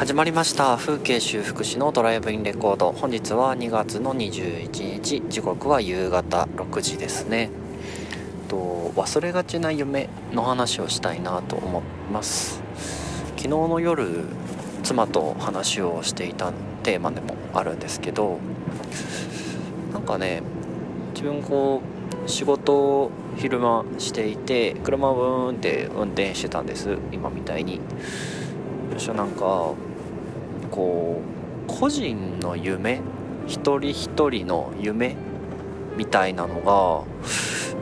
始まりました。風景修復師のドライブインレコード。本日は2月の21日。時刻は夕方。6時ですね。と忘れがちな夢の話をしたいなと思います。昨日の夜妻と話をしていたテーマでもあるんですけどなんかね自分こう仕事を昼間していて車をブーンって運転してたんです。今みたいに。そしたらなんかこう個人の夢？一人一人の夢みたいなのが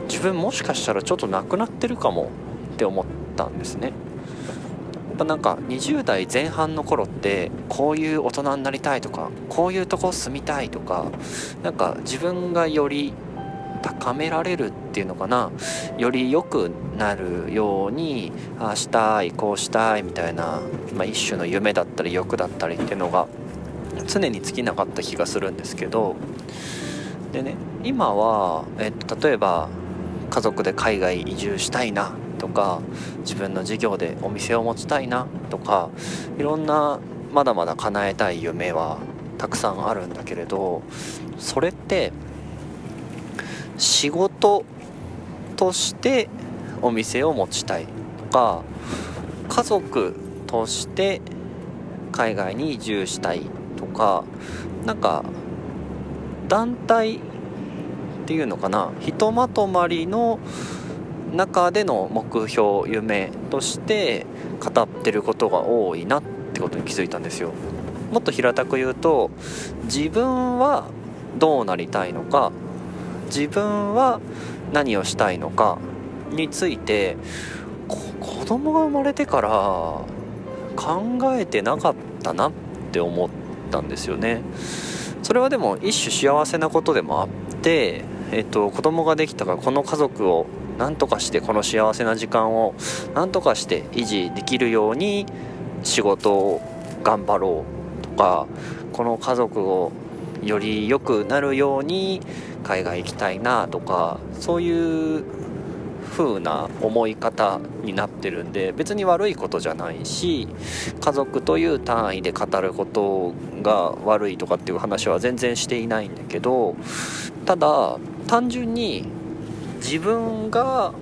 自分もしかしたらちょっとなくなってるかもって思ったんですね。やっぱなんか20代前半の頃ってこういう大人になりたいとかこういうとこ住みたいとかなんか自分がより高められるっていうのかな？より良くなるようにああしたいこうしたいみたいな、まあ、一種の夢だったり欲だったりっていうのが常に尽きなかった気がするんですけど。でね今は、えっと、例えば家族で海外移住したいなとか自分の事業でお店を持ちたいなとかいろんなまだまだ叶えたい夢はたくさんあるんだけれどそれって仕事としてお店を持ちたいとか家族として海外に移住したいとかなんか団体っていうのかなひとまとまりの中での目標夢として語ってることが多いなってことに気づいたんですよ。もっと平たく言うと自分はどうなりたいのか自分は何をしたいのかについて子供が生まれてから考えてなかったなって思ったんですよね。それはでも一種幸せなことでもあって、えっと、子供ができたからこの家族を何とかしてこの幸せな時間を何とかして維持できるように仕事を頑張ろうとかこの家族をより良くなるように海外行きたいなとかそういう風な思い方になってるんで別に悪いことじゃないし家族という単位で語ることが悪いとかっていう話は全然していないんだけどただ単純に自分が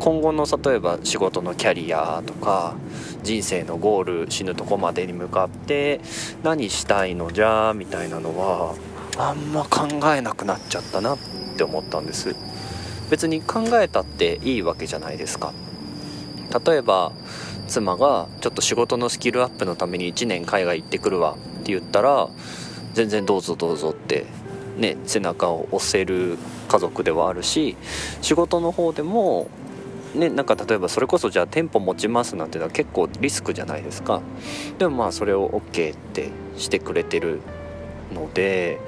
今後の例えば仕事のキャリアとか人生のゴール死ぬとこまでに向かって何したいのじゃみたいなのはあんま考えなくなっちゃったなって思ったんです。別に考えたっていいわけじゃないですか。例えば妻がちょっと仕事のスキルアップのために1年海外行ってくるわって言ったら全然どうぞどうぞってね背中を押せる家族ではあるし仕事の方でもね、なんか例えばそれこそじゃあ店舗持ちますなんていうのは結構リスクじゃないですか。でもまあそれを OK ってしてくれてるので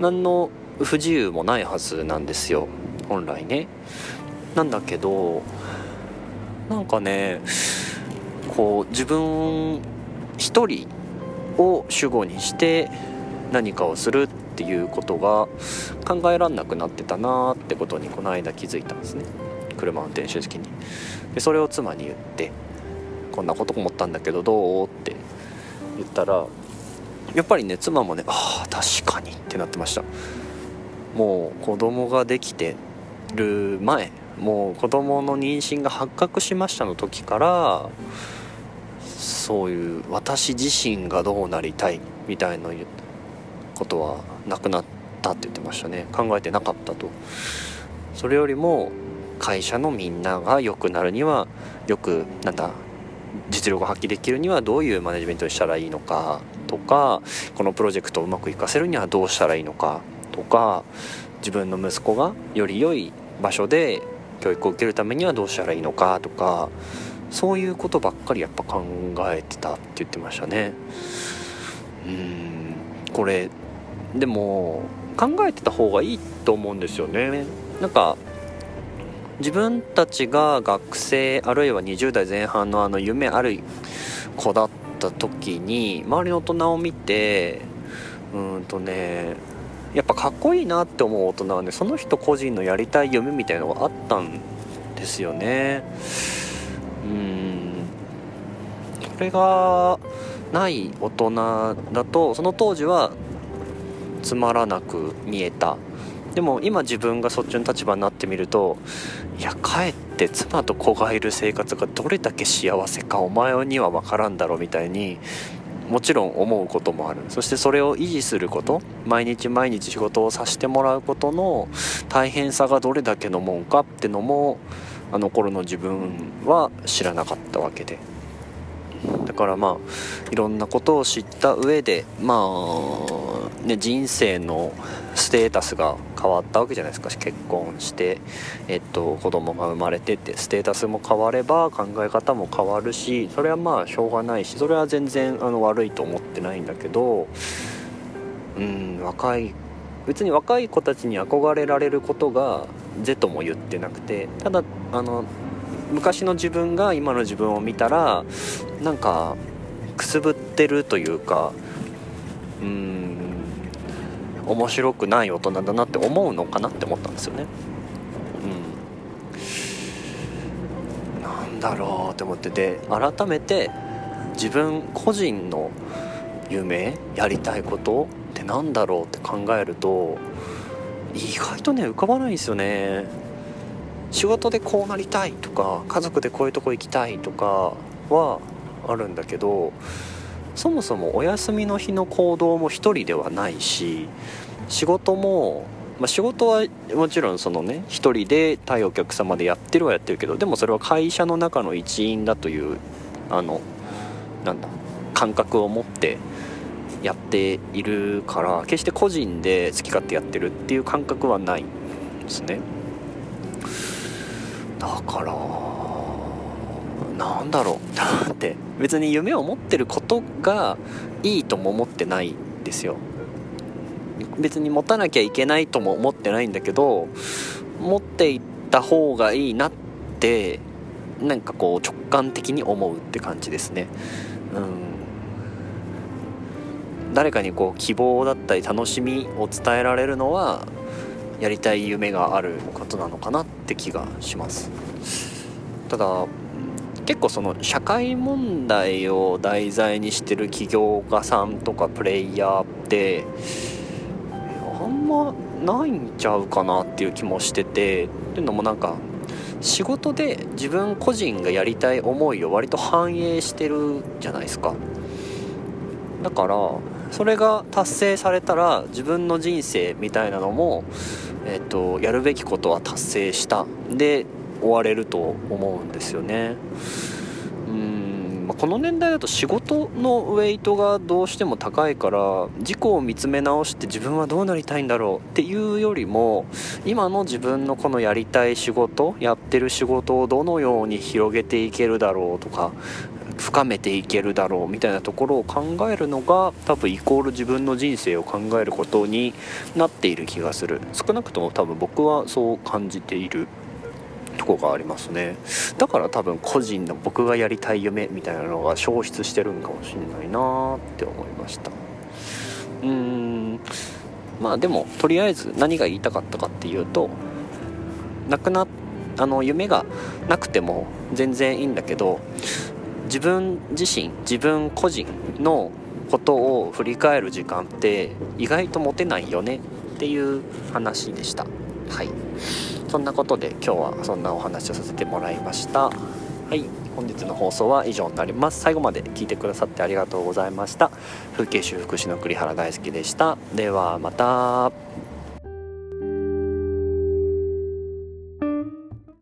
何の不自由もないはずなんですよ。本来ね。なんだけどなんかねこう自分一人を主語にして何かをするっていうことが考えらんなくなってたなってことにこの間気づいたんですね。車運転手時に。でそれを妻に言って「こんなこと思ったんだけどどう?」って言ったらやっぱりね妻もね「ああ確かに」ってなってました。もう子供ができてる前もう子供の妊娠が発覚しましたの時からそういう私自身がどうなりたいみたいなことはなくなったって言ってましたね。考えてなかったと。それよりも会社のみんなが良くなるにはよくなんだ実力を発揮できるにはどういうマネジメントにしたらいいのかとかこのプロジェクトをうまくいかせるにはどうしたらいいのかとか自分の息子がより良い場所で教育を受けるためにはどうしたらいいのかとかそういうことばっかりやっぱ考えてたって言ってましたね。うん。これでも考えてた方がいいと思うんですよね。なんか自分たちが学生あるいは20代前半のあの夢ある子だった時に周りの大人を見てうんとねやっぱかっこいいなって思う大人はねその人個人のやりたい夢みたいのがあったんですよね。うん。それがない大人だとその当時はつまらなく見えた。でも今自分がそっちの立場になってみるといやかえって妻と子がいる生活がどれだけ幸せかお前には分からんだろうみたいにもちろん思うこともある。そしてそれを維持すること毎日毎日仕事をさせてもらうことの大変さがどれだけのもんかってのもあの頃の自分は知らなかったわけで。だからまあいろんなことを知った上でまあね人生のステータスが変わったわけじゃないですか。結婚して、えっと、子供が生まれてってステータスも変われば考え方も変わるしそれはまあしょうがないしそれは全然あの悪いと思ってないんだけどうん若い別に若い子たちに憧れられることが是とも言ってなくてただあの昔の自分が今の自分を見たらなんかくすぶってるというかうん面白くない大人だなって思うのかなって思ったんですよね。うん、なんだろうって思ってて改めて自分個人の夢やりたいことってなんだろうって考えると意外とね浮かばないんですよね仕事でこうなりたいとか家族でこういうとこ行きたいとかはあるんだけどそもそもお休みの日の行動も1人ではないし仕事も、まあ、仕事はもちろんそのね1人で対お客様でやってるはやってるけどでもそれは会社の中の一員だというあのなんだ感覚を持ってやっているから決して個人で好き勝手やってるっていう感覚はないんですね。だからなんだろう。だって。別に夢を持ってることがいいとも思ってないんですよ。別に持たなきゃいけないとも思ってないんだけど持っていった方がいいなってなんかこう直感的に思うって感じですね。うん。誰かにこう希望だったり楽しみを伝えられるのはやりたい夢があることなのかなって気がします。ただ結構その社会問題を題材にしてる起業家さんとかプレイヤーってあんまないんちゃうかなっていう気もしててっていうのもなんか仕事で自分個人がやりたい思いを割と反映してるじゃないですか。だからそれが達成されたら自分の人生みたいなのも、えーと、やるべきことは達成した。で終われると思うんですよね。うんまこの年代だと仕事のウェイトがどうしても高いから自己を見つめ直して自分はどうなりたいんだろうっていうよりも今の自分のこのやりたい仕事やってる仕事をどのように広げていけるだろうとか深めていけるだろうみたいなところを考えるのが多分イコール自分の人生を考えることになっている気がする少なくとも多分僕はそう感じているとこがありますね。だから多分個人の僕がやりたい夢みたいなのが消失してるんかもしんないなって思いました。うーん。まあでもとりあえず何が言いたかったかっていうとなくなあの夢がなくても全然いいんだけど自分自身自分個人のことを振り返る時間って意外と持てないよねっていう話でした。はい。そんなことで今日はそんなお話をさせてもらいました。はい本日の放送は以上になります。最後まで聞いてくださってありがとうございました。風景修復師の栗原大輔でした。ではまた。